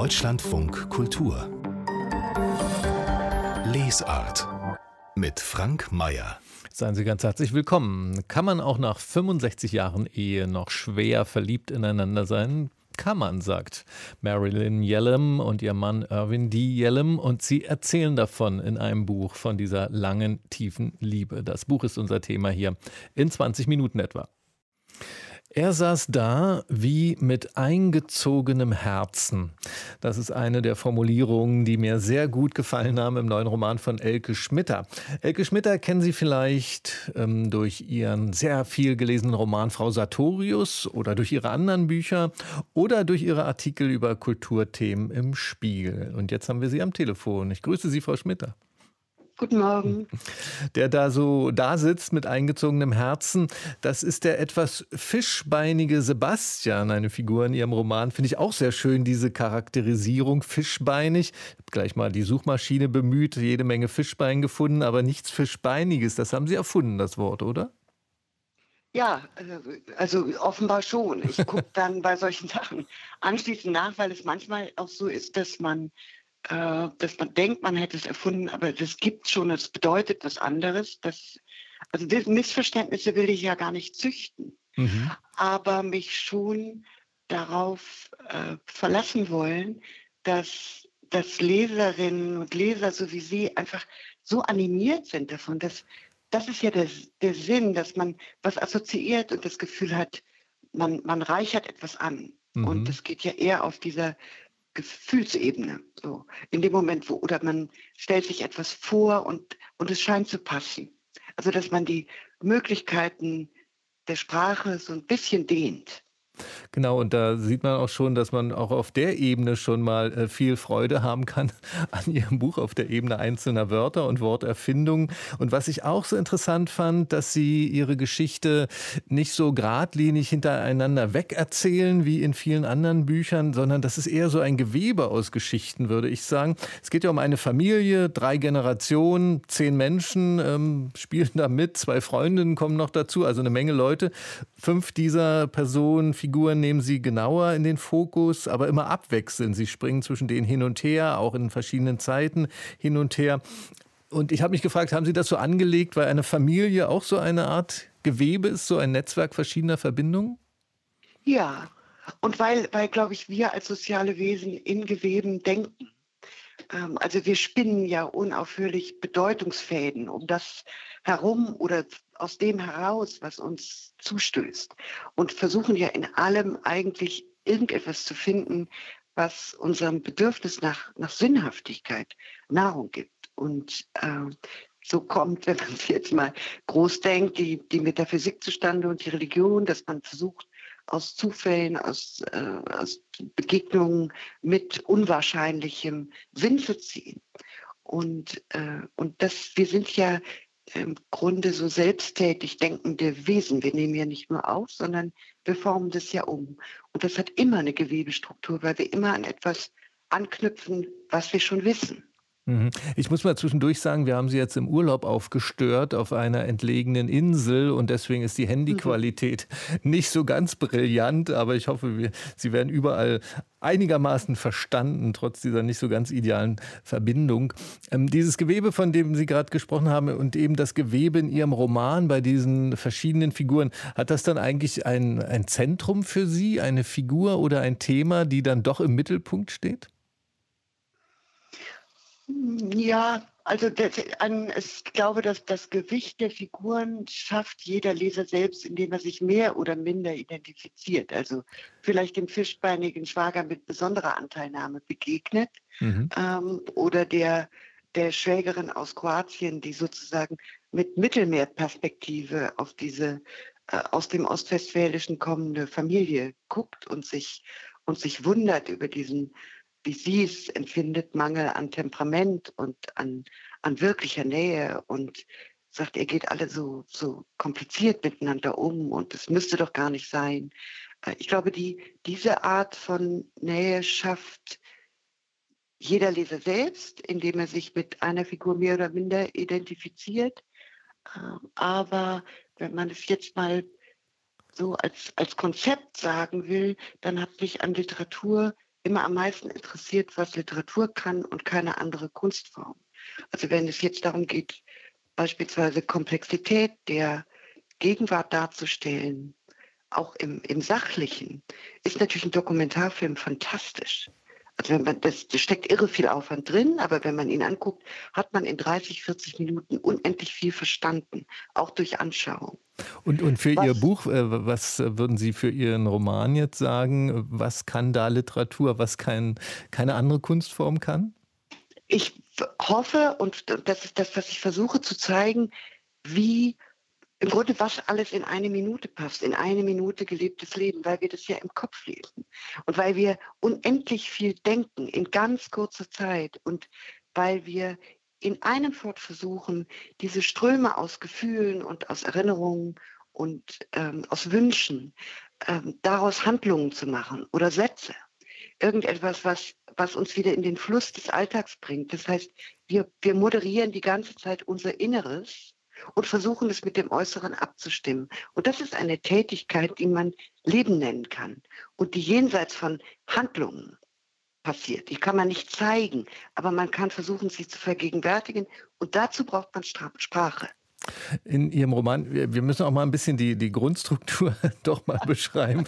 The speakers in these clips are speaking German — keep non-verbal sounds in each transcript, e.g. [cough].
Deutschlandfunk Kultur Lesart mit Frank Mayer Seien Sie ganz herzlich willkommen. Kann man auch nach 65 Jahren Ehe noch schwer verliebt ineinander sein? Kann man, sagt Marilyn Yellem und ihr Mann Irwin D. Yellem. Und sie erzählen davon in einem Buch von dieser langen, tiefen Liebe. Das Buch ist unser Thema hier in 20 Minuten etwa. Er saß da wie mit eingezogenem Herzen. Das ist eine der Formulierungen, die mir sehr gut gefallen haben im neuen Roman von Elke Schmitter. Elke Schmitter kennen Sie vielleicht ähm, durch ihren sehr viel gelesenen Roman Frau Sartorius oder durch ihre anderen Bücher oder durch ihre Artikel über Kulturthemen im Spiegel. Und jetzt haben wir Sie am Telefon. Ich grüße Sie, Frau Schmitter. Guten Morgen. Der da so da sitzt mit eingezogenem Herzen, das ist der etwas fischbeinige Sebastian, eine Figur in Ihrem Roman. Finde ich auch sehr schön, diese Charakterisierung, fischbeinig. Ich habe gleich mal die Suchmaschine bemüht, jede Menge Fischbein gefunden, aber nichts Fischbeiniges. Das haben Sie erfunden, das Wort, oder? Ja, also offenbar schon. Ich gucke [laughs] dann bei solchen Sachen anschließend nach, weil es manchmal auch so ist, dass man äh, dass man denkt, man hätte es erfunden, aber das gibt schon, es bedeutet was anderes. Das, also Missverständnisse will ich ja gar nicht züchten, mhm. aber mich schon darauf äh, verlassen wollen, dass, dass Leserinnen und Leser, so wie Sie, einfach so animiert sind davon, dass das ist ja der, der Sinn, dass man was assoziiert und das Gefühl hat, man, man reichert etwas an. Mhm. Und das geht ja eher auf dieser Gefühlsebene. So. In dem Moment, wo, oder man stellt sich etwas vor und, und es scheint zu passen. Also, dass man die Möglichkeiten der Sprache so ein bisschen dehnt. Genau, und da sieht man auch schon, dass man auch auf der Ebene schon mal äh, viel Freude haben kann [laughs] an Ihrem Buch, auf der Ebene einzelner Wörter und Worterfindungen. Und was ich auch so interessant fand, dass Sie Ihre Geschichte nicht so geradlinig hintereinander wegerzählen wie in vielen anderen Büchern, sondern das ist eher so ein Gewebe aus Geschichten, würde ich sagen. Es geht ja um eine Familie, drei Generationen, zehn Menschen ähm, spielen da mit, zwei Freundinnen kommen noch dazu, also eine Menge Leute. Fünf dieser Personen, Figuren nehmen Sie genauer in den Fokus, aber immer abwechselnd. Sie springen zwischen denen hin und her, auch in verschiedenen Zeiten hin und her. Und ich habe mich gefragt, haben Sie das so angelegt, weil eine Familie auch so eine Art Gewebe ist, so ein Netzwerk verschiedener Verbindungen? Ja, und weil, weil glaube ich, wir als soziale Wesen in Geweben denken. Ähm, also wir spinnen ja unaufhörlich Bedeutungsfäden um das herum oder aus dem heraus, was uns zustößt. Und versuchen ja in allem eigentlich irgendetwas zu finden, was unserem Bedürfnis nach, nach Sinnhaftigkeit Nahrung gibt. Und äh, so kommt, [laughs] wenn man jetzt mal groß denkt, die, die Metaphysik zustande und die Religion, dass man versucht, aus Zufällen, aus, äh, aus Begegnungen mit unwahrscheinlichem Sinn zu ziehen. Und, äh, und das, wir sind ja im Grunde so selbsttätig denkende Wesen. Wir nehmen ja nicht nur auf, sondern wir formen das ja um. Und das hat immer eine Gewebestruktur, weil wir immer an etwas anknüpfen, was wir schon wissen. Mhm. Ich muss mal zwischendurch sagen, wir haben Sie jetzt im Urlaub aufgestört auf einer entlegenen Insel und deswegen ist die Handyqualität mhm. nicht so ganz brillant, aber ich hoffe, wir, Sie werden überall einigermaßen verstanden, trotz dieser nicht so ganz idealen Verbindung. Ähm, dieses Gewebe, von dem Sie gerade gesprochen haben und eben das Gewebe in Ihrem Roman bei diesen verschiedenen Figuren, hat das dann eigentlich ein, ein Zentrum für Sie, eine Figur oder ein Thema, die dann doch im Mittelpunkt steht? Ja, also das, an, ich glaube, dass das Gewicht der Figuren schafft jeder Leser selbst, indem er sich mehr oder minder identifiziert. Also vielleicht dem fischbeinigen Schwager mit besonderer Anteilnahme begegnet mhm. ähm, oder der, der Schwägerin aus Kroatien, die sozusagen mit Mittelmeerperspektive auf diese äh, aus dem Ostwestfälischen kommende Familie guckt und sich, und sich wundert über diesen wie sie es empfindet, Mangel an Temperament und an, an wirklicher Nähe und sagt, ihr geht alle so, so kompliziert miteinander um und es müsste doch gar nicht sein. Äh, ich glaube, die, diese Art von Nähe schafft jeder Leser selbst, indem er sich mit einer Figur mehr oder minder identifiziert. Ähm, aber wenn man es jetzt mal so als, als Konzept sagen will, dann hat mich an Literatur immer am meisten interessiert, was Literatur kann und keine andere Kunstform. Also wenn es jetzt darum geht, beispielsweise Komplexität der Gegenwart darzustellen, auch im, im Sachlichen, ist natürlich ein Dokumentarfilm fantastisch. Also wenn man, das, das steckt irre viel Aufwand drin, aber wenn man ihn anguckt, hat man in 30, 40 Minuten unendlich viel verstanden, auch durch Anschauung. Und, und für was, Ihr Buch, äh, was würden Sie für Ihren Roman jetzt sagen? Was kann da Literatur, was kein, keine andere Kunstform kann? Ich hoffe, und das ist das, was ich versuche zu zeigen, wie im Grunde was alles in eine Minute passt, in eine Minute gelebtes Leben, weil wir das ja im Kopf leben und weil wir unendlich viel denken in ganz kurzer Zeit und weil wir in einem Fort versuchen, diese Ströme aus Gefühlen und aus Erinnerungen und ähm, aus Wünschen, ähm, daraus Handlungen zu machen oder Sätze. Irgendetwas, was, was uns wieder in den Fluss des Alltags bringt. Das heißt, wir, wir moderieren die ganze Zeit unser Inneres und versuchen es mit dem Äußeren abzustimmen. Und das ist eine Tätigkeit, die man Leben nennen kann und die jenseits von Handlungen passiert. Die kann man nicht zeigen, aber man kann versuchen, sie zu vergegenwärtigen. Und dazu braucht man Sprache in Ihrem Roman, wir müssen auch mal ein bisschen die, die Grundstruktur [laughs] doch mal beschreiben.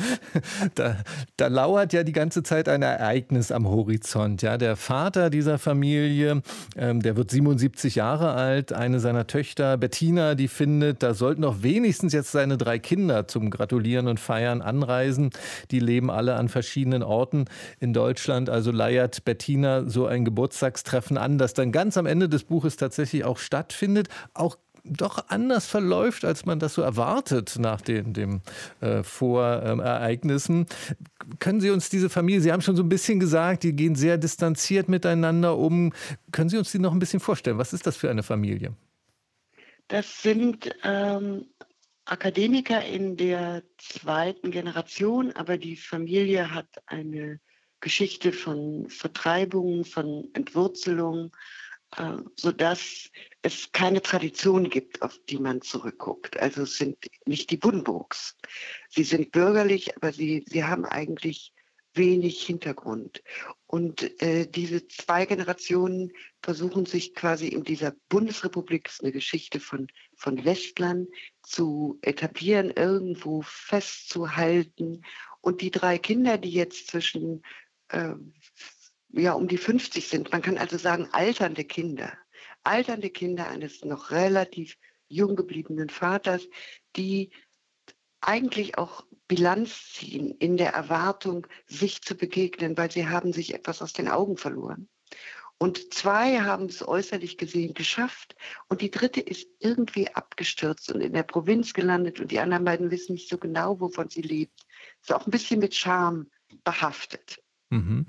Da, da lauert ja die ganze Zeit ein Ereignis am Horizont. Ja, der Vater dieser Familie, ähm, der wird 77 Jahre alt. Eine seiner Töchter, Bettina, die findet, da sollten doch wenigstens jetzt seine drei Kinder zum Gratulieren und Feiern anreisen. Die leben alle an verschiedenen Orten in Deutschland. Also leiert Bettina so ein Geburtstagstreffen an, das dann ganz am Ende des Buches tatsächlich auch stattfindet. Auch doch anders verläuft, als man das so erwartet nach den dem, äh, Vorereignissen. Können Sie uns diese Familie, Sie haben schon so ein bisschen gesagt, die gehen sehr distanziert miteinander um. Können Sie uns die noch ein bisschen vorstellen? Was ist das für eine Familie? Das sind ähm, Akademiker in der zweiten Generation, aber die Familie hat eine Geschichte von Vertreibung, von Entwurzelung, sodass es keine Tradition gibt, auf die man zurückguckt. Also es sind nicht die Buddenbrooks. Sie sind bürgerlich, aber sie, sie haben eigentlich wenig Hintergrund. Und äh, diese zwei Generationen versuchen sich quasi in dieser Bundesrepublik, das ist eine Geschichte von, von Westlern, zu etablieren, irgendwo festzuhalten. Und die drei Kinder, die jetzt zwischen äh, ja um die 50 sind. Man kann also sagen, alternde Kinder. Alternde Kinder eines noch relativ jung gebliebenen Vaters, die eigentlich auch Bilanz ziehen in der Erwartung, sich zu begegnen, weil sie haben sich etwas aus den Augen verloren. Und zwei haben es äußerlich gesehen geschafft und die dritte ist irgendwie abgestürzt und in der Provinz gelandet und die anderen beiden wissen nicht so genau, wovon sie lebt. Ist auch ein bisschen mit Scham behaftet. Mhm.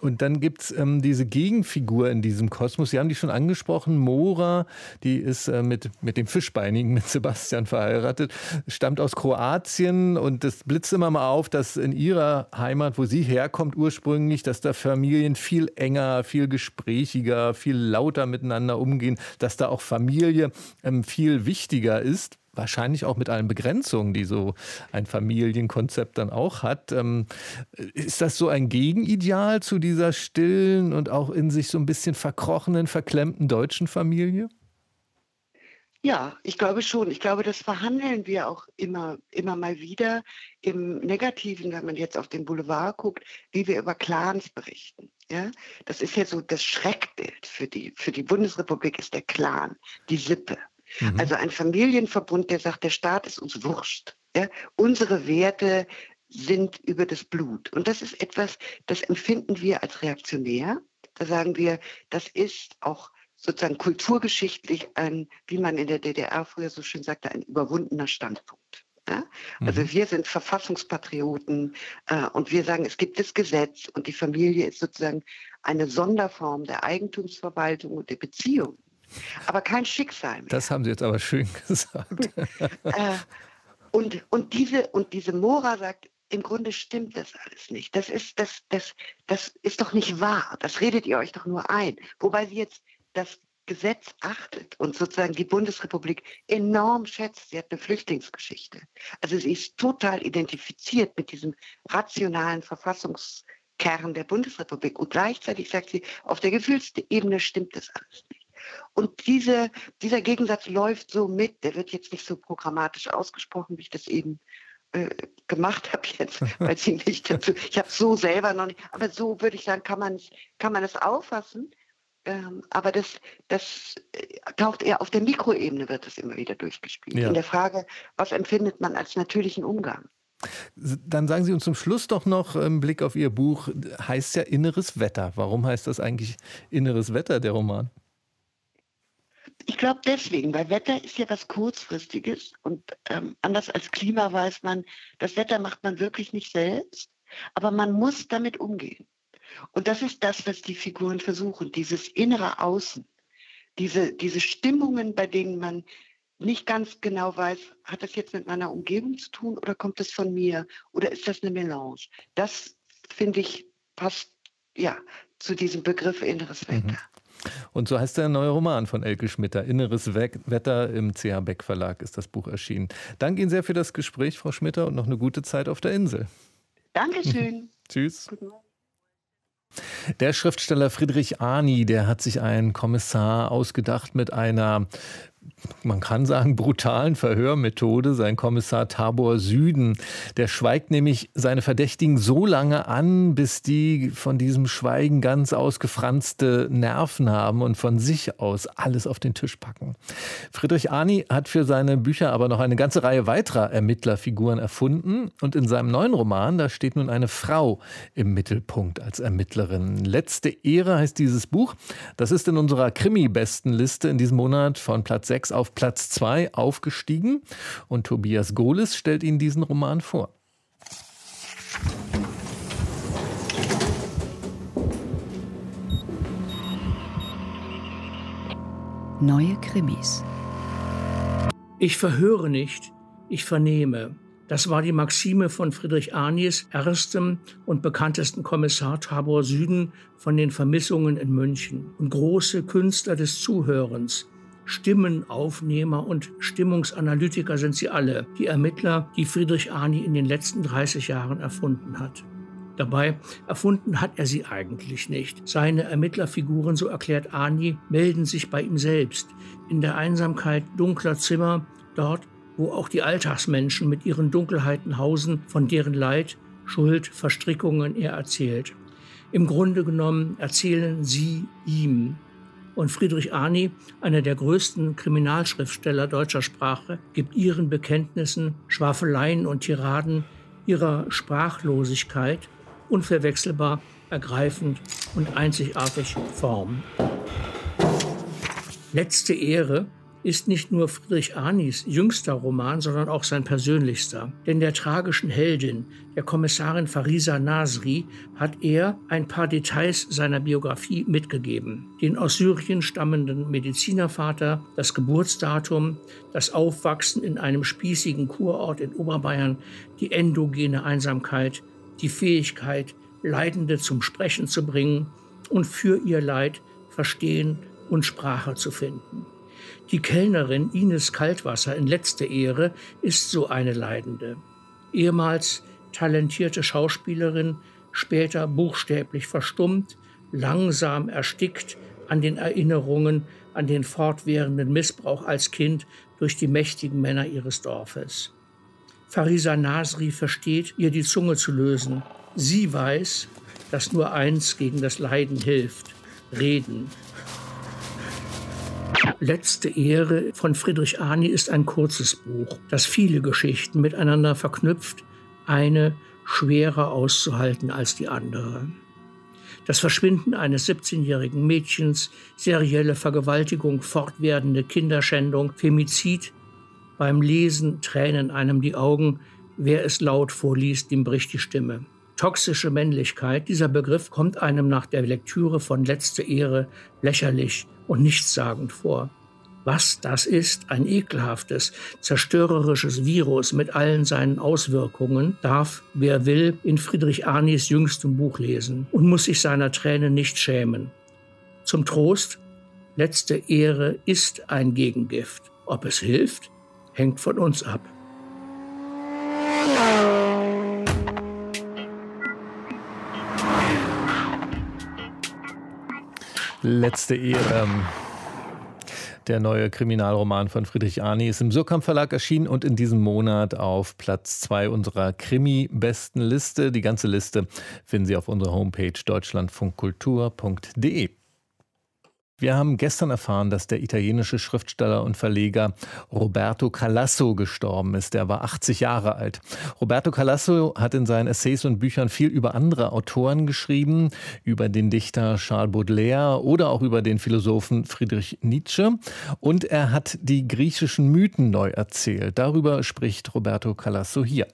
Und dann gibt es ähm, diese Gegenfigur in diesem Kosmos. Sie haben die schon angesprochen, Mora, die ist äh, mit, mit dem Fischbeinigen, [laughs] mit Sebastian verheiratet, stammt aus Kroatien und das blitzt immer mal auf, dass in ihrer Heimat, wo sie herkommt ursprünglich, dass da Familien viel enger, viel gesprächiger, viel lauter miteinander umgehen, dass da auch Familie ähm, viel wichtiger ist wahrscheinlich auch mit allen Begrenzungen, die so ein Familienkonzept dann auch hat. Ähm, ist das so ein Gegenideal zu dieser stillen und auch in sich so ein bisschen verkrochenen, verklemmten deutschen Familie? Ja, ich glaube schon. Ich glaube, das verhandeln wir auch immer, immer mal wieder im Negativen, wenn man jetzt auf den Boulevard guckt, wie wir über Clans berichten. Ja, das ist ja so das Schreckbild für die, für die Bundesrepublik ist der Clan, die Sippe. Mhm. Also ein Familienverbund, der sagt, der Staat ist uns wurscht. Ja? Unsere Werte sind über das Blut. Und das ist etwas, das empfinden wir als reaktionär. Da sagen wir, das ist auch sozusagen kulturgeschichtlich ein, wie man in der DDR früher so schön sagte, ein überwundener Standpunkt. Ja? Also mhm. wir sind Verfassungspatrioten äh, und wir sagen, es gibt das Gesetz und die Familie ist sozusagen eine Sonderform der Eigentumsverwaltung und der Beziehung. Aber kein Schicksal mehr. Das haben Sie jetzt aber schön [laughs] gesagt. äh, und, und, diese, und diese Mora sagt, im Grunde stimmt das alles nicht. Das ist, das, das, das ist doch nicht wahr. Das redet ihr euch doch nur ein. Wobei sie jetzt das Gesetz achtet und sozusagen die Bundesrepublik enorm schätzt. Sie hat eine Flüchtlingsgeschichte. Also sie ist total identifiziert mit diesem rationalen Verfassungs- Kern der Bundesrepublik. Und gleichzeitig sagt sie, auf der Gefühlsebene stimmt das alles nicht. Und diese, dieser Gegensatz läuft so mit, der wird jetzt nicht so programmatisch ausgesprochen, wie ich das eben äh, gemacht [laughs] habe jetzt, weil sie nicht dazu, ich habe so selber noch nicht, aber so würde ich sagen, kann man, kann man es auffassen. Ähm, aber das, das äh, taucht eher auf der Mikroebene, wird es immer wieder durchgespielt. Ja. In der Frage, was empfindet man als natürlichen Umgang? Dann sagen Sie uns zum Schluss doch noch im Blick auf Ihr Buch, heißt ja Inneres Wetter. Warum heißt das eigentlich Inneres Wetter, der Roman? Ich glaube deswegen, weil Wetter ist ja was Kurzfristiges und ähm, anders als Klima weiß man, das Wetter macht man wirklich nicht selbst, aber man muss damit umgehen. Und das ist das, was die Figuren versuchen, dieses innere Außen, diese, diese Stimmungen, bei denen man nicht ganz genau weiß, hat das jetzt mit meiner Umgebung zu tun oder kommt das von mir oder ist das eine Melange? Das finde ich passt ja zu diesem Begriff inneres. Wetter. Mhm. Und so heißt der neue Roman von Elke Schmitter. Inneres Wetter im CH Beck Verlag ist das Buch erschienen. Danke Ihnen sehr für das Gespräch, Frau Schmitter, und noch eine gute Zeit auf der Insel. Dankeschön. [laughs] Tschüss. Der Schriftsteller Friedrich Arni, der hat sich einen Kommissar ausgedacht mit einer man kann sagen, brutalen Verhörmethode. Sein Kommissar Tabor Süden, der schweigt nämlich seine Verdächtigen so lange an, bis die von diesem Schweigen ganz ausgefranste Nerven haben und von sich aus alles auf den Tisch packen. Friedrich Arni hat für seine Bücher aber noch eine ganze Reihe weiterer Ermittlerfiguren erfunden. Und in seinem neuen Roman, da steht nun eine Frau im Mittelpunkt als Ermittlerin. Letzte Ehre heißt dieses Buch. Das ist in unserer Krimi-Bestenliste in diesem Monat von Platz 6 auf Platz 2 aufgestiegen und Tobias Gohlis stellt Ihnen diesen Roman vor. Neue Krimis. Ich verhöre nicht, ich vernehme. Das war die Maxime von Friedrich Arnies, erstem und bekanntesten Kommissar Tabor Süden von den Vermissungen in München und große Künstler des Zuhörens, Stimmenaufnehmer und Stimmungsanalytiker sind sie alle, die Ermittler, die Friedrich Arni in den letzten 30 Jahren erfunden hat. Dabei erfunden hat er sie eigentlich nicht. Seine Ermittlerfiguren, so erklärt Arni, melden sich bei ihm selbst, in der Einsamkeit dunkler Zimmer, dort, wo auch die Alltagsmenschen mit ihren Dunkelheiten hausen, von deren Leid, Schuld, Verstrickungen er erzählt. Im Grunde genommen erzählen sie ihm, und Friedrich Arni, einer der größten Kriminalschriftsteller deutscher Sprache, gibt ihren Bekenntnissen, Schwafeleien und Tiraden ihrer Sprachlosigkeit unverwechselbar, ergreifend und einzigartig Form. Letzte Ehre ist nicht nur Friedrich Arnis jüngster Roman, sondern auch sein persönlichster. Denn der tragischen Heldin, der Kommissarin Farisa Nasri, hat er ein paar Details seiner Biografie mitgegeben. Den aus Syrien stammenden Medizinervater, das Geburtsdatum, das Aufwachsen in einem spießigen Kurort in Oberbayern, die endogene Einsamkeit, die Fähigkeit, Leidende zum Sprechen zu bringen und für ihr Leid Verstehen und Sprache zu finden. Die Kellnerin Ines Kaltwasser in letzter Ehre ist so eine Leidende. Ehemals talentierte Schauspielerin, später buchstäblich verstummt, langsam erstickt an den Erinnerungen an den fortwährenden Missbrauch als Kind durch die mächtigen Männer ihres Dorfes. Farisa Nasri versteht, ihr die Zunge zu lösen. Sie weiß, dass nur eins gegen das Leiden hilft: Reden. Letzte Ehre von Friedrich Arni ist ein kurzes Buch, das viele Geschichten miteinander verknüpft, eine schwerer auszuhalten als die andere. Das Verschwinden eines 17-jährigen Mädchens, serielle Vergewaltigung, fortwährende Kinderschändung, Femizid, beim Lesen tränen einem die Augen, wer es laut vorliest, dem bricht die Stimme. Toxische Männlichkeit, dieser Begriff kommt einem nach der Lektüre von Letzte Ehre lächerlich und nichtssagend vor. Was das ist, ein ekelhaftes, zerstörerisches Virus mit allen seinen Auswirkungen, darf, wer will, in Friedrich Arnis jüngstem Buch lesen und muss sich seiner Tränen nicht schämen. Zum Trost, letzte Ehre ist ein Gegengift. Ob es hilft, hängt von uns ab. Letzte Ehe. Ähm, der neue Kriminalroman von Friedrich Arni ist im Surkamp Verlag erschienen und in diesem Monat auf Platz 2 unserer Krimi-Bestenliste. Die ganze Liste finden Sie auf unserer Homepage deutschlandfunkkultur.de. Wir haben gestern erfahren, dass der italienische Schriftsteller und Verleger Roberto Calasso gestorben ist. Er war 80 Jahre alt. Roberto Calasso hat in seinen Essays und Büchern viel über andere Autoren geschrieben, über den Dichter Charles Baudelaire oder auch über den Philosophen Friedrich Nietzsche. Und er hat die griechischen Mythen neu erzählt. Darüber spricht Roberto Calasso hier.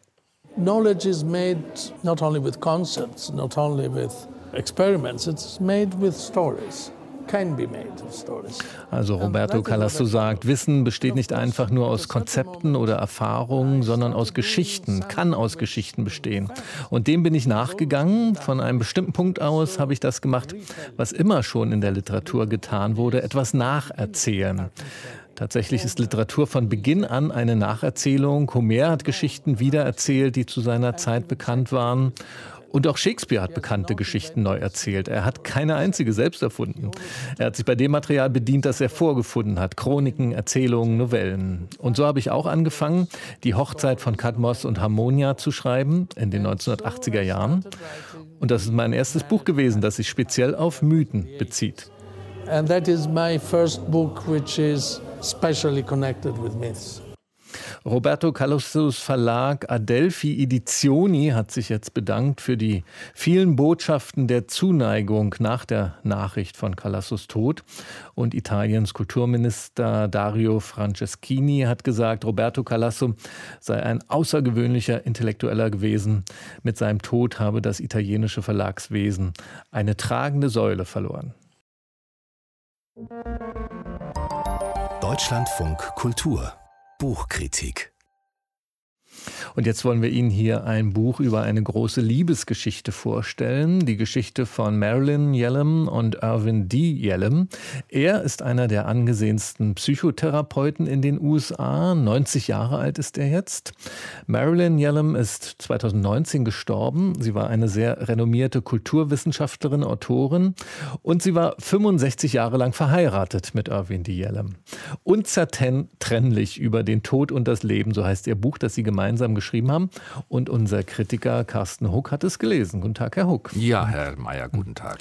Knowledge is made not only with concepts, not only with experiments, it's made with stories. Also Roberto Calasso sagt, Wissen besteht nicht einfach nur aus Konzepten oder Erfahrungen, sondern aus Geschichten, kann aus Geschichten bestehen. Und dem bin ich nachgegangen. Von einem bestimmten Punkt aus habe ich das gemacht, was immer schon in der Literatur getan wurde, etwas nacherzählen. Tatsächlich ist Literatur von Beginn an eine Nacherzählung. Homer hat Geschichten wiedererzählt, die zu seiner Zeit bekannt waren. Und auch Shakespeare hat bekannte Geschichten neu erzählt. Er hat keine einzige selbst erfunden. Er hat sich bei dem Material bedient, das er vorgefunden hat. Chroniken, Erzählungen, Novellen. Und so habe ich auch angefangen, die Hochzeit von Kadmos und Harmonia zu schreiben in den 1980er Jahren. Und das ist mein erstes Buch gewesen, das sich speziell auf Mythen bezieht. And that is my first book which is specially connected with myths. Roberto Calassos Verlag Adelphi Edizioni hat sich jetzt bedankt für die vielen Botschaften der Zuneigung nach der Nachricht von Calassos Tod. Und Italiens Kulturminister Dario Franceschini hat gesagt, Roberto Calasso sei ein außergewöhnlicher Intellektueller gewesen. Mit seinem Tod habe das italienische Verlagswesen eine tragende Säule verloren. Deutschlandfunk Kultur Buchkritik und jetzt wollen wir Ihnen hier ein Buch über eine große Liebesgeschichte vorstellen. Die Geschichte von Marilyn Yellem und Irvin D. Yellem. Er ist einer der angesehensten Psychotherapeuten in den USA. 90 Jahre alt ist er jetzt. Marilyn Yellem ist 2019 gestorben. Sie war eine sehr renommierte Kulturwissenschaftlerin, Autorin und sie war 65 Jahre lang verheiratet mit Irvin D. Yellem. Unzertrennlich über den Tod und das Leben, so heißt ihr Buch, das sie gemeinsam gemeinsam geschrieben haben. Und unser Kritiker Carsten Huck hat es gelesen. Guten Tag, Herr Huck. Ja, Herr Mayer, guten Tag.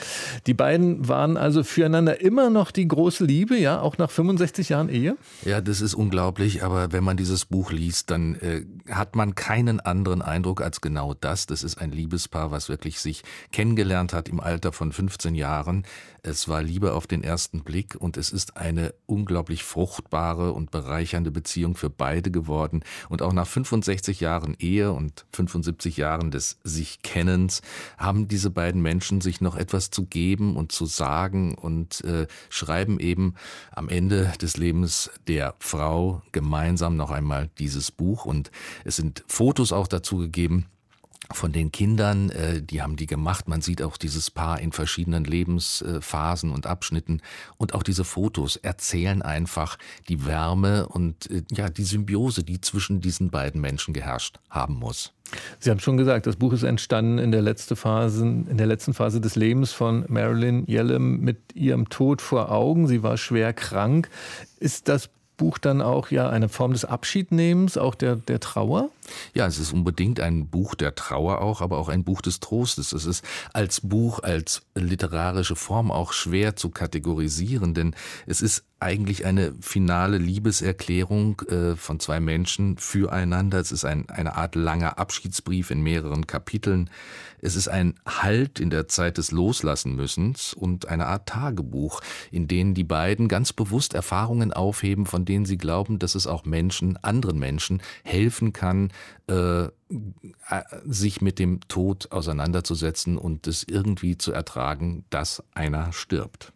Die beiden waren also füreinander immer noch die große Liebe, ja, auch nach 65 Jahren Ehe? Ja, das ist unglaublich, aber wenn man dieses Buch liest, dann äh, hat man keinen anderen Eindruck als genau das. Das ist ein Liebespaar, was wirklich sich kennengelernt hat im Alter von 15 Jahren. Es war Liebe auf den ersten Blick und es ist eine unglaublich fruchtbare und bereichernde Beziehung für beide geworden. Und auch nach 65 Jahren Ehe und 75 Jahren des sich Kennens haben diese beiden Menschen sich noch etwas zu geben und zu sagen und äh, schreiben eben am Ende des Lebens der Frau gemeinsam noch einmal dieses Buch. Und es sind Fotos auch dazu gegeben von den Kindern, äh, die haben die gemacht. Man sieht auch dieses Paar in verschiedenen Lebensphasen und Abschnitten. Und auch diese Fotos erzählen einfach die Wärme und äh, ja, die Symbiose, die zwischen diesen beiden Menschen geherrscht haben muss. Sie haben schon gesagt, das Buch ist entstanden in der, letzte Phase, in der letzten Phase des Lebens von Marilyn Yellem mit ihrem Tod vor Augen. Sie war schwer krank. Ist das Buch dann auch ja eine Form des Abschiednehmens, auch der, der Trauer? Ja, es ist unbedingt ein Buch der Trauer auch, aber auch ein Buch des Trostes. Es ist als Buch, als literarische Form auch schwer zu kategorisieren, denn es ist eigentlich eine finale Liebeserklärung äh, von zwei Menschen füreinander. Es ist ein, eine Art langer Abschiedsbrief in mehreren Kapiteln. Es ist ein Halt in der Zeit des Loslassenmüssens und eine Art Tagebuch, in denen die beiden ganz bewusst Erfahrungen aufheben, von denen sie glauben, dass es auch Menschen, anderen Menschen helfen kann, äh, sich mit dem Tod auseinanderzusetzen und es irgendwie zu ertragen, dass einer stirbt.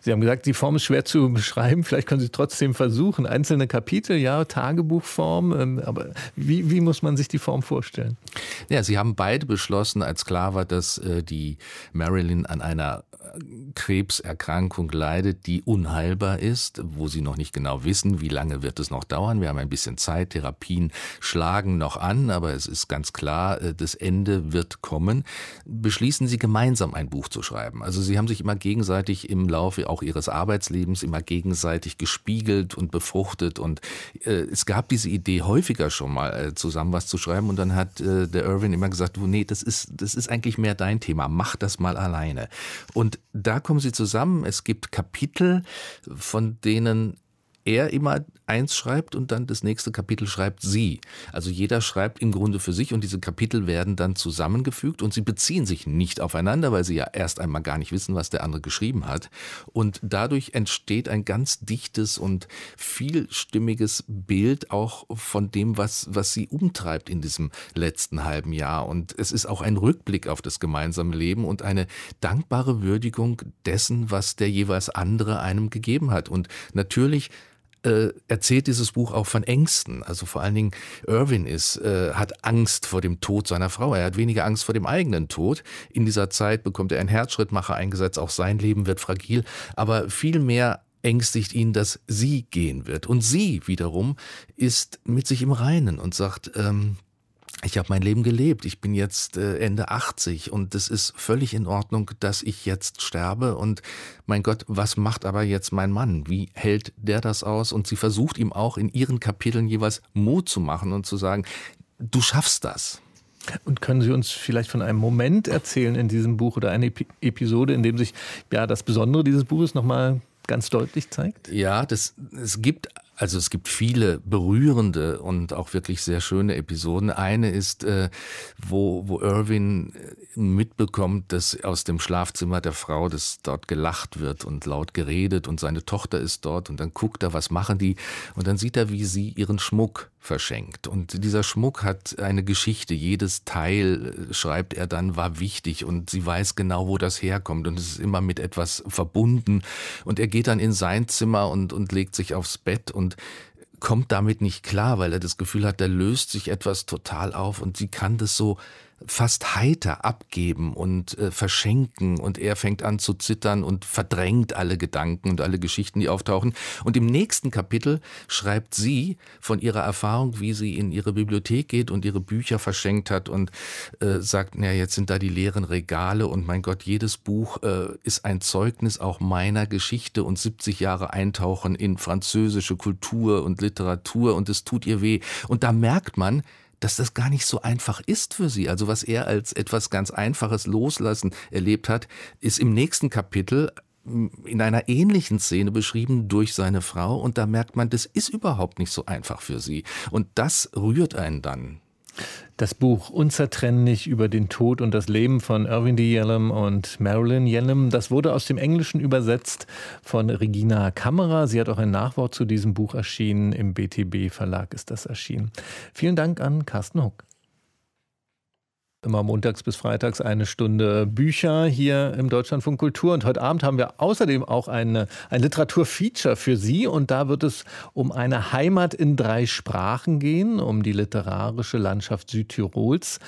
Sie haben gesagt, die Form ist schwer zu beschreiben. Vielleicht können Sie trotzdem versuchen. Einzelne Kapitel, ja, Tagebuchform. Ähm, aber wie, wie muss man sich die Form vorstellen? Ja, Sie haben beide beschlossen, als klar war, dass äh, die Marilyn an einer Krebserkrankung leidet, die unheilbar ist, wo sie noch nicht genau wissen, wie lange wird es noch dauern. Wir haben ein bisschen Zeit, Therapien schlagen noch an, aber es ist ganz klar, äh, das Ende wird kommen. Beschließen Sie gemeinsam ein Buch zu schreiben. Also Sie haben sich immer gegenseitig im Laufe auch ihres Arbeitslebens immer gegenseitig gespiegelt und befruchtet. Und äh, es gab diese Idee häufiger schon mal, äh, zusammen was zu schreiben. Und dann hat äh, der Irwin immer gesagt, du, nee, das ist, das ist eigentlich mehr dein Thema. Mach das mal alleine. Und da kommen sie zusammen. Es gibt Kapitel, von denen er immer eins schreibt und dann das nächste Kapitel schreibt sie. Also jeder schreibt im Grunde für sich und diese Kapitel werden dann zusammengefügt und sie beziehen sich nicht aufeinander, weil sie ja erst einmal gar nicht wissen, was der andere geschrieben hat. Und dadurch entsteht ein ganz dichtes und vielstimmiges Bild auch von dem, was, was sie umtreibt in diesem letzten halben Jahr. Und es ist auch ein Rückblick auf das gemeinsame Leben und eine dankbare Würdigung dessen, was der jeweils andere einem gegeben hat. Und natürlich äh, erzählt dieses Buch auch von Ängsten. Also vor allen Dingen Irwin ist, äh, hat Angst vor dem Tod seiner Frau. Er hat weniger Angst vor dem eigenen Tod. In dieser Zeit bekommt er einen Herzschrittmacher eingesetzt. Auch sein Leben wird fragil. Aber viel mehr ängstigt ihn, dass sie gehen wird. Und sie wiederum ist mit sich im Reinen und sagt, ähm, ich habe mein Leben gelebt. Ich bin jetzt äh, Ende 80 und es ist völlig in Ordnung, dass ich jetzt sterbe. Und mein Gott, was macht aber jetzt mein Mann? Wie hält der das aus? Und sie versucht ihm auch in ihren Kapiteln jeweils Mut zu machen und zu sagen, du schaffst das. Und können Sie uns vielleicht von einem Moment erzählen in diesem Buch oder eine Episode, in dem sich ja das Besondere dieses Buches nochmal ganz deutlich zeigt? Ja, das, es gibt also es gibt viele berührende und auch wirklich sehr schöne Episoden. Eine ist, äh, wo, wo Irwin äh, mitbekommt, dass aus dem Schlafzimmer der Frau, dass dort gelacht wird und laut geredet und seine Tochter ist dort und dann guckt er, was machen die und dann sieht er, wie sie ihren Schmuck verschenkt. Und dieser Schmuck hat eine Geschichte. Jedes Teil, äh, schreibt er dann, war wichtig und sie weiß genau, wo das herkommt und es ist immer mit etwas verbunden. Und er geht dann in sein Zimmer und, und legt sich aufs Bett und kommt damit nicht klar, weil er das Gefühl hat, da löst sich etwas total auf und sie kann das so fast heiter abgeben und äh, verschenken und er fängt an zu zittern und verdrängt alle Gedanken und alle Geschichten, die auftauchen. Und im nächsten Kapitel schreibt sie von ihrer Erfahrung, wie sie in ihre Bibliothek geht und ihre Bücher verschenkt hat und äh, sagt, na jetzt sind da die leeren Regale und mein Gott, jedes Buch äh, ist ein Zeugnis auch meiner Geschichte und 70 Jahre Eintauchen in französische Kultur und Literatur und es tut ihr weh. Und da merkt man, dass das gar nicht so einfach ist für sie. Also was er als etwas ganz Einfaches Loslassen erlebt hat, ist im nächsten Kapitel hm, in einer ähnlichen Szene beschrieben durch seine Frau und da merkt man, das ist überhaupt nicht so einfach für sie. Und das rührt einen dann. Das Buch Unzertrennlich über den Tod und das Leben von Irving D. Yellem und Marilyn Yellem, das wurde aus dem Englischen übersetzt von Regina Kammerer. Sie hat auch ein Nachwort zu diesem Buch erschienen. Im BTB Verlag ist das erschienen. Vielen Dank an Carsten Huck immer montags bis freitags eine Stunde Bücher hier im Deutschlandfunk Kultur. Und heute Abend haben wir außerdem auch eine, ein Literaturfeature für Sie. Und da wird es um eine Heimat in drei Sprachen gehen, um die literarische Landschaft Südtirols.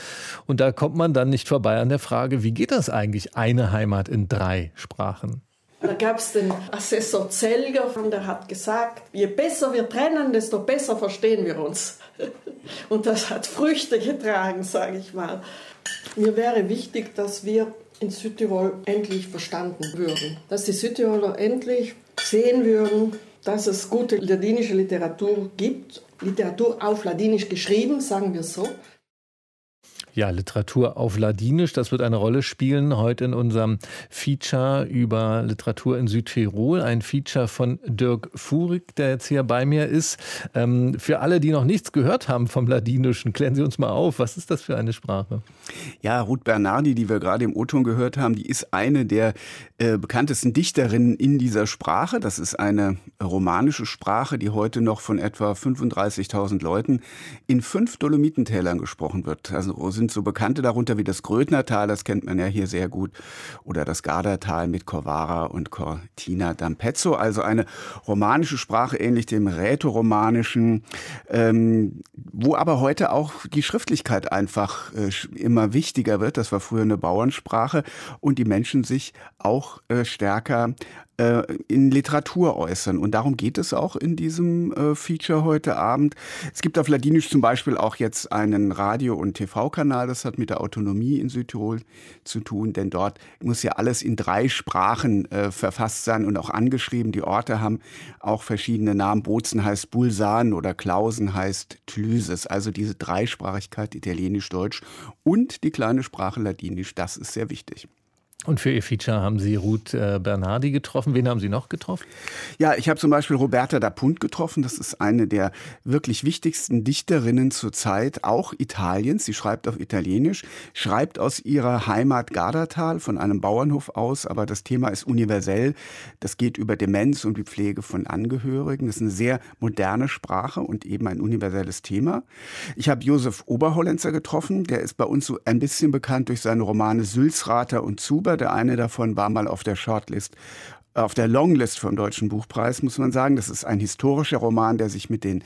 Und da kommt man dann nicht vorbei an der Frage, wie geht das eigentlich, eine Heimat in drei Sprachen? Da gab es den Assessor Zelger, der hat gesagt, je besser wir trennen, desto besser verstehen wir uns. [laughs] Und das hat Früchte getragen, sage ich mal. Mir wäre wichtig, dass wir in Südtirol endlich verstanden würden. Dass die Südtiroler endlich sehen würden, dass es gute ladinische Literatur gibt. Literatur auf Ladinisch geschrieben, sagen wir so. Ja, Literatur auf Ladinisch, das wird eine Rolle spielen heute in unserem Feature über Literatur in Südtirol. Ein Feature von Dirk Furig, der jetzt hier bei mir ist. Ähm, für alle, die noch nichts gehört haben vom Ladinischen, klären Sie uns mal auf, was ist das für eine Sprache? Ja, Ruth Bernardi, die wir gerade im O-Ton gehört haben, die ist eine der äh, bekanntesten Dichterinnen in dieser Sprache. Das ist eine romanische Sprache, die heute noch von etwa 35.000 Leuten in fünf Dolomitentälern gesprochen wird. Also sind sind so bekannte darunter wie das Grödnertal, das kennt man ja hier sehr gut, oder das Gardertal mit Corvara und Cortina d'Ampezzo, also eine romanische Sprache ähnlich dem Rätoromanischen, ähm, wo aber heute auch die Schriftlichkeit einfach äh, immer wichtiger wird. Das war früher eine Bauernsprache und die Menschen sich auch äh, stärker äh, in Literatur äußern. Und darum geht es auch in diesem äh, Feature heute Abend. Es gibt auf Ladinisch zum Beispiel auch jetzt einen Radio- und TV-Kanal Südtirol-Kanal. Das hat mit der Autonomie in Südtirol zu tun, denn dort muss ja alles in drei Sprachen äh, verfasst sein und auch angeschrieben. Die Orte haben auch verschiedene Namen. Bozen heißt Bulsan oder Klausen heißt Tlyses. Also diese Dreisprachigkeit, Italienisch-Deutsch und die kleine Sprache Ladinisch, das ist sehr wichtig. Und für Ihr Feature haben Sie Ruth äh, Bernardi getroffen. Wen haben Sie noch getroffen? Ja, ich habe zum Beispiel Roberta da Punt getroffen. Das ist eine der wirklich wichtigsten Dichterinnen zur Zeit, auch Italiens. Sie schreibt auf Italienisch, schreibt aus ihrer Heimat Gardatal von einem Bauernhof aus, aber das Thema ist universell. Das geht über Demenz und die Pflege von Angehörigen. Das ist eine sehr moderne Sprache und eben ein universelles Thema. Ich habe Josef Oberhollenzer getroffen. Der ist bei uns so ein bisschen bekannt durch seine Romane Sülzrater und Zuber. Huber. Der eine davon war mal auf der Shortlist auf der Longlist vom Deutschen Buchpreis, muss man sagen. Das ist ein historischer Roman, der sich mit den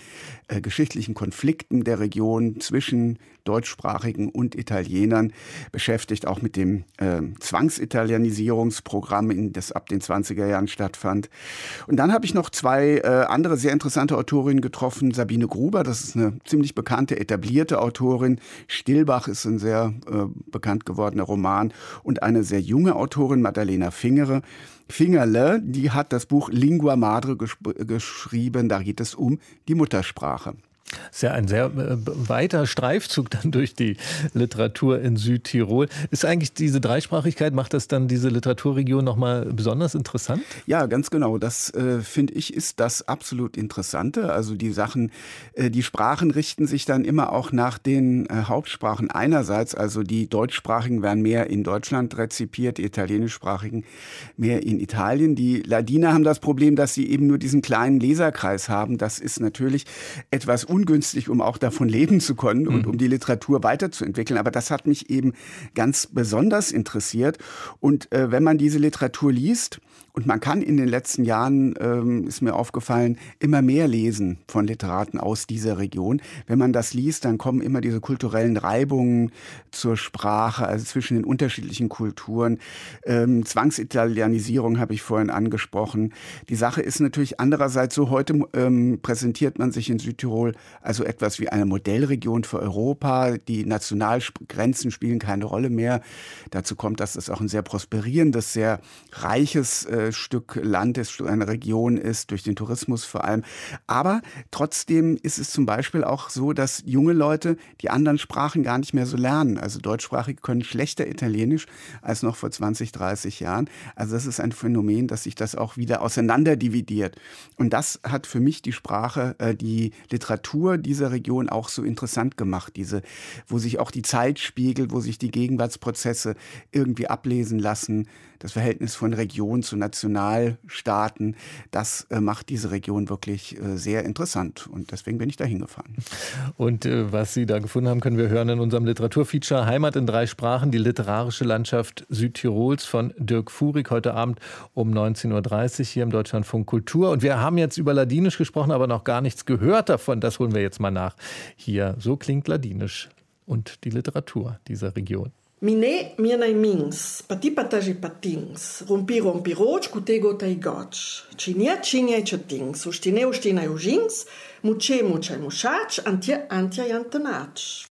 äh, geschichtlichen Konflikten der Region zwischen Deutschsprachigen und Italienern beschäftigt, auch mit dem äh, Zwangsitalianisierungsprogramm, das ab den 20er Jahren stattfand. Und dann habe ich noch zwei äh, andere sehr interessante Autorinnen getroffen. Sabine Gruber, das ist eine ziemlich bekannte, etablierte Autorin. Stillbach ist ein sehr äh, bekannt gewordener Roman. Und eine sehr junge Autorin, Madalena Fingere. Fingerle, die hat das Buch Lingua Madre geschrieben. Da geht es um die Muttersprache. Das ist ja ein sehr äh, weiter Streifzug dann durch die Literatur in Südtirol. Ist eigentlich diese Dreisprachigkeit, macht das dann diese Literaturregion nochmal besonders interessant? Ja, ganz genau. Das äh, finde ich ist das absolut Interessante. Also die Sachen, äh, die Sprachen richten sich dann immer auch nach den äh, Hauptsprachen einerseits. Also die Deutschsprachigen werden mehr in Deutschland rezipiert, die Italienischsprachigen mehr in Italien. Die Ladiner haben das Problem, dass sie eben nur diesen kleinen Leserkreis haben. Das ist natürlich etwas un ungünstig, um auch davon leben zu können und mhm. um die Literatur weiterzuentwickeln. Aber das hat mich eben ganz besonders interessiert. Und äh, wenn man diese Literatur liest, und man kann in den letzten Jahren, ähm, ist mir aufgefallen, immer mehr lesen von Literaten aus dieser Region. Wenn man das liest, dann kommen immer diese kulturellen Reibungen zur Sprache, also zwischen den unterschiedlichen Kulturen. Ähm, Zwangsitalianisierung habe ich vorhin angesprochen. Die Sache ist natürlich andererseits so, heute ähm, präsentiert man sich in Südtirol also etwas wie eine Modellregion für Europa. Die Nationalgrenzen spielen keine Rolle mehr. Dazu kommt, dass es auch ein sehr prosperierendes, sehr reiches äh, Stück Land ist, eine Region ist, durch den Tourismus vor allem. Aber trotzdem ist es zum Beispiel auch so, dass junge Leute die anderen Sprachen gar nicht mehr so lernen. Also Deutschsprachige können schlechter Italienisch als noch vor 20, 30 Jahren. Also das ist ein Phänomen, dass sich das auch wieder auseinanderdividiert. Und das hat für mich die Sprache, äh, die Literatur dieser Region auch so interessant gemacht. Diese, wo sich auch die Zeit spiegelt, wo sich die Gegenwartsprozesse irgendwie ablesen lassen das Verhältnis von Region zu Nationalstaaten, das äh, macht diese Region wirklich äh, sehr interessant. Und deswegen bin ich da hingefahren. Und äh, was Sie da gefunden haben, können wir hören in unserem Literaturfeature Heimat in drei Sprachen, die literarische Landschaft Südtirols von Dirk Furig heute Abend um 19.30 Uhr hier im Deutschlandfunk Kultur. Und wir haben jetzt über Ladinisch gesprochen, aber noch gar nichts gehört davon. Das holen wir jetzt mal nach. Hier, so klingt Ladinisch und die Literatur dieser Region. Mine mienai mins, pati pataji patins, rompi rompi roč, kutego taj goč. Činia činia četings, uštine uština užins, muče mučaj mušač, antja antja jantonač.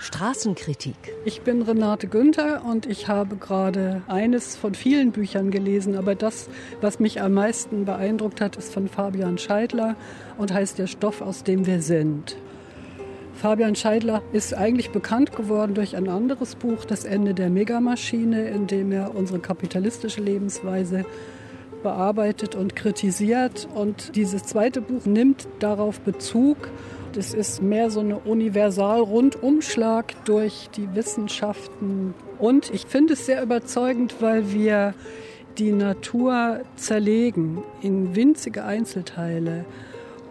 Straßenkritik. Ich bin Renate Günther und ich habe gerade eines von vielen Büchern gelesen, aber das, was mich am meisten beeindruckt hat, ist von Fabian Scheidler und heißt Der Stoff, aus dem wir sind. Fabian Scheidler ist eigentlich bekannt geworden durch ein anderes Buch, Das Ende der Megamaschine, in dem er unsere kapitalistische Lebensweise bearbeitet und kritisiert. Und dieses zweite Buch nimmt darauf Bezug. Es ist mehr so eine Universal-Rundumschlag durch die Wissenschaften. Und ich finde es sehr überzeugend, weil wir die Natur zerlegen in winzige Einzelteile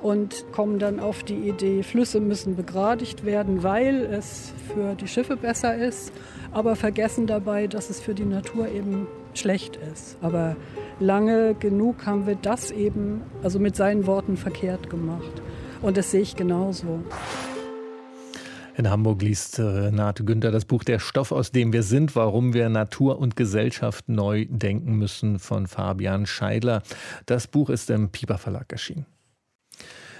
und kommen dann auf die Idee, Flüsse müssen begradigt werden, weil es für die Schiffe besser ist, aber vergessen dabei, dass es für die Natur eben schlecht ist. Aber lange genug haben wir das eben, also mit seinen Worten verkehrt gemacht. Und das sehe ich genauso. In Hamburg liest Renate Günther das Buch Der Stoff, aus dem wir sind, warum wir Natur und Gesellschaft neu denken müssen von Fabian Scheidler. Das Buch ist im Pieper Verlag erschienen.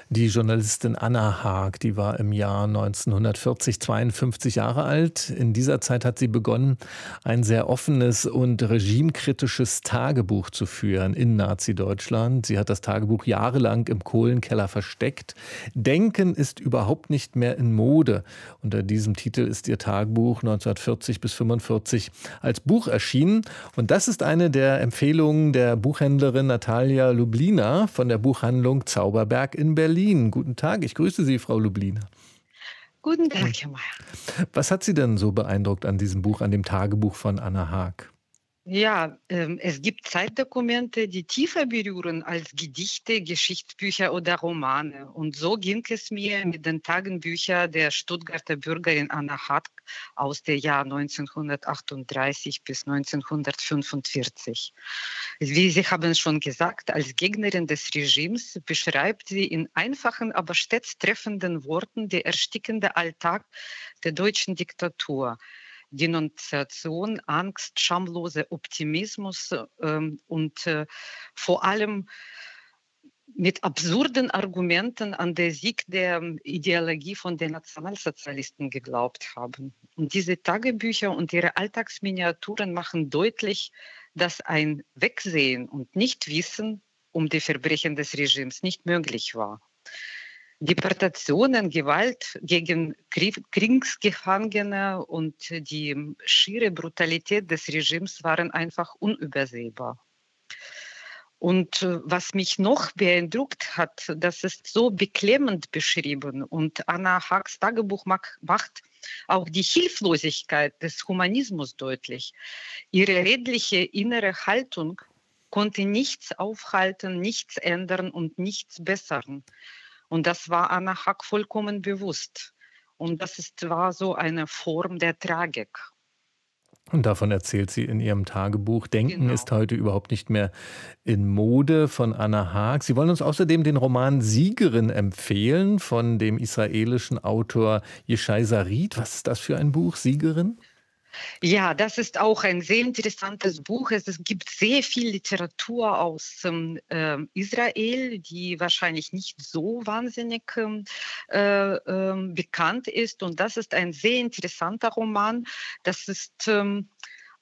Die Journalistin Anna Haag, die war im Jahr 1940 52 Jahre alt. In dieser Zeit hat sie begonnen, ein sehr offenes und regimekritisches Tagebuch zu führen in Nazi-Deutschland. Sie hat das Tagebuch jahrelang im Kohlenkeller versteckt. Denken ist überhaupt nicht mehr in Mode. Unter diesem Titel ist ihr Tagebuch 1940 bis 45 als Buch erschienen. Und das ist eine der Empfehlungen der Buchhändlerin Natalia Lublina von der Buchhandlung Zauberberg in Berlin. Berlin. Guten Tag, ich grüße Sie, Frau Lublina. Guten Tag, Herr Mayer. Was hat Sie denn so beeindruckt an diesem Buch, an dem Tagebuch von Anna Haag? Ja, ähm, es gibt Zeitdokumente, die tiefer berühren als Gedichte, Geschichtsbücher oder Romane. Und so ging es mir mit den Tagebüchern der Stuttgarter Bürgerin Anna Hack aus dem Jahr 1938 bis 1945. Wie Sie haben schon gesagt, als Gegnerin des Regimes beschreibt sie in einfachen, aber stets treffenden Worten den erstickenden Alltag der deutschen Diktatur. Denunziation, Angst, schamloser Optimismus ähm, und äh, vor allem mit absurden Argumenten an den Sieg der Ideologie von den Nationalsozialisten geglaubt haben. Und diese Tagebücher und ihre Alltagsminiaturen machen deutlich, dass ein Wegsehen und Nichtwissen um die Verbrechen des Regimes nicht möglich war. Deportationen, Gewalt gegen Kriegsgefangene und die schiere Brutalität des Regimes waren einfach unübersehbar. Und äh, was mich noch beeindruckt hat, das ist so beklemmend beschrieben und Anna Haags Tagebuch macht auch die Hilflosigkeit des Humanismus deutlich. Ihre redliche innere Haltung konnte nichts aufhalten, nichts ändern und nichts bessern. Und das war Anna Hack vollkommen bewusst. Und das ist, war so eine Form der Tragik. Und davon erzählt sie in ihrem Tagebuch. Denken genau. ist heute überhaupt nicht mehr in Mode von Anna Haag. Sie wollen uns außerdem den Roman Siegerin empfehlen von dem israelischen Autor Yeshai Sarit. Was ist das für ein Buch, Siegerin? Ja, das ist auch ein sehr interessantes Buch. Es, gibt sehr viel Literatur aus äh, Israel, die wahrscheinlich nicht so wahnsinnig ähm, äh, äh, bekannt ist. Und das ist ein sehr interessanter Roman. Das ist ähm,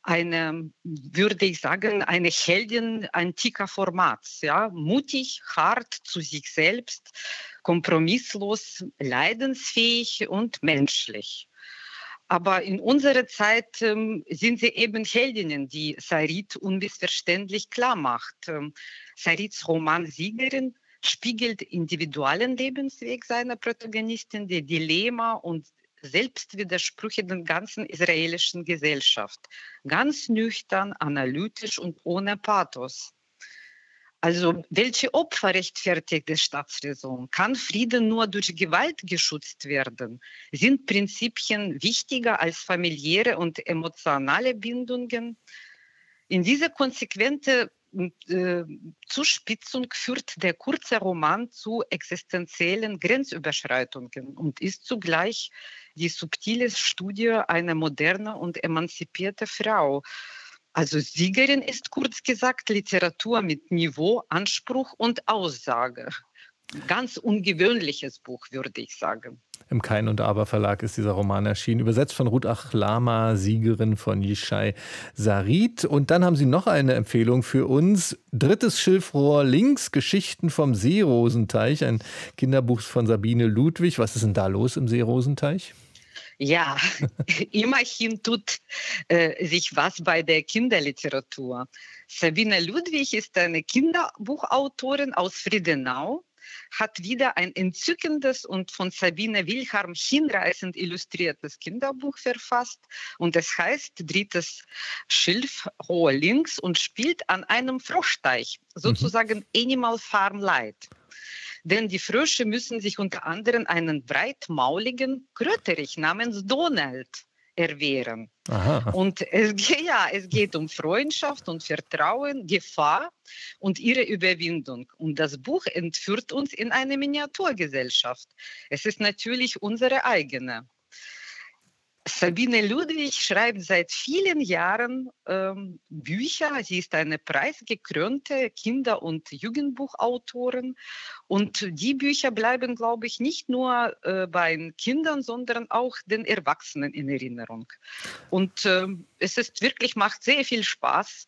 eine, würde ich sagen, eine Heldin antiker Formats. Ja? Mutig, hart zu sich selbst, kompromisslos, leidensfähig und menschlich. Aber in unserer Zeit ähm, sind sie eben Heldinnen, die Sarit unmissverständlich klar macht. Ähm, Sarits Roman Siegerin spiegelt individuellen Lebensweg seiner Protagonistin, die Dilemma und Selbstwidersprüche der ganzen israelischen Gesellschaft. Ganz nüchtern, analytisch und ohne Pathos. Also welche Opfer rechtfertigt die Staatsräson? Kann Frieden nur durch Gewalt geschützt werden? Sind Prinzipien wichtiger als familiäre und emotionale Bindungen? In dieser konsequente äh, Zuspitzung führt der kurze Roman zu existenziellen Grenzüberschreitungen und ist zugleich die subtile Studie einer modernen und emanzipierten Frau. Also Siegerin ist kurz gesagt Literatur mit Niveau, Anspruch und Aussage. Ganz ungewöhnliches Buch, würde ich sagen. Im Kein und Aber Verlag ist dieser Roman erschienen, übersetzt von Ruth Achlama, Siegerin von Yishai Sarit. Und dann haben Sie noch eine Empfehlung für uns. Drittes Schilfrohr links, Geschichten vom Seerosenteich, ein Kinderbuch von Sabine Ludwig. Was ist denn da los im Seerosenteich? Ja, [laughs] immerhin tut äh, sich was bei der Kinderliteratur. Sabine Ludwig ist eine Kinderbuchautorin aus Friedenau, hat wieder ein entzückendes und von Sabine Wilhelm hinreißend illustriertes Kinderbuch verfasst und es heißt Drittes Schilf Hohe Links und spielt an einem Froschteich, mhm. sozusagen mhm. Animal Farm Light. Denn die Frösche müssen sich unter anderem einen breitmauligen Kröterich namens Donald erwehren. Aha. Und es, [laughs] ja, es geht um Freundschaft und Vertrauen, Gefahr und ihre Überwindung. Und das Buch entführt uns in eine Miniaturgesellschaft. Es ist natürlich unsere eigene. Sabine Ludwig schreibt seit vielen Jahren ähm, Bücher. Sie ist eine preisgekrönte Kinder- und Jugendbuchautorin. Und die Bücher bleiben, glaube ich, nicht nur äh, bei Kindern, sondern auch den Erwachsenen in Erinnerung. Und äh, es ist wirklich, macht sehr viel Spaß,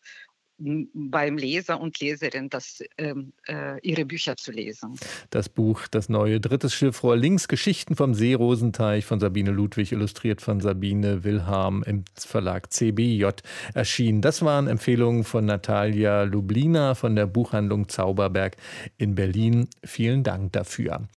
beim Leser und Leserin das, ähm, äh, ihre Bücher zu lesen. Das Buch Das neue drittes Schiffrohr links Geschichten vom Seerosenteich von Sabine Ludwig, illustriert von Sabine Wilhelm im Verlag CBJ erschienen. Das waren Empfehlungen von Natalia Lublina von der Buchhandlung Zauberberg in Berlin. Vielen Dank dafür.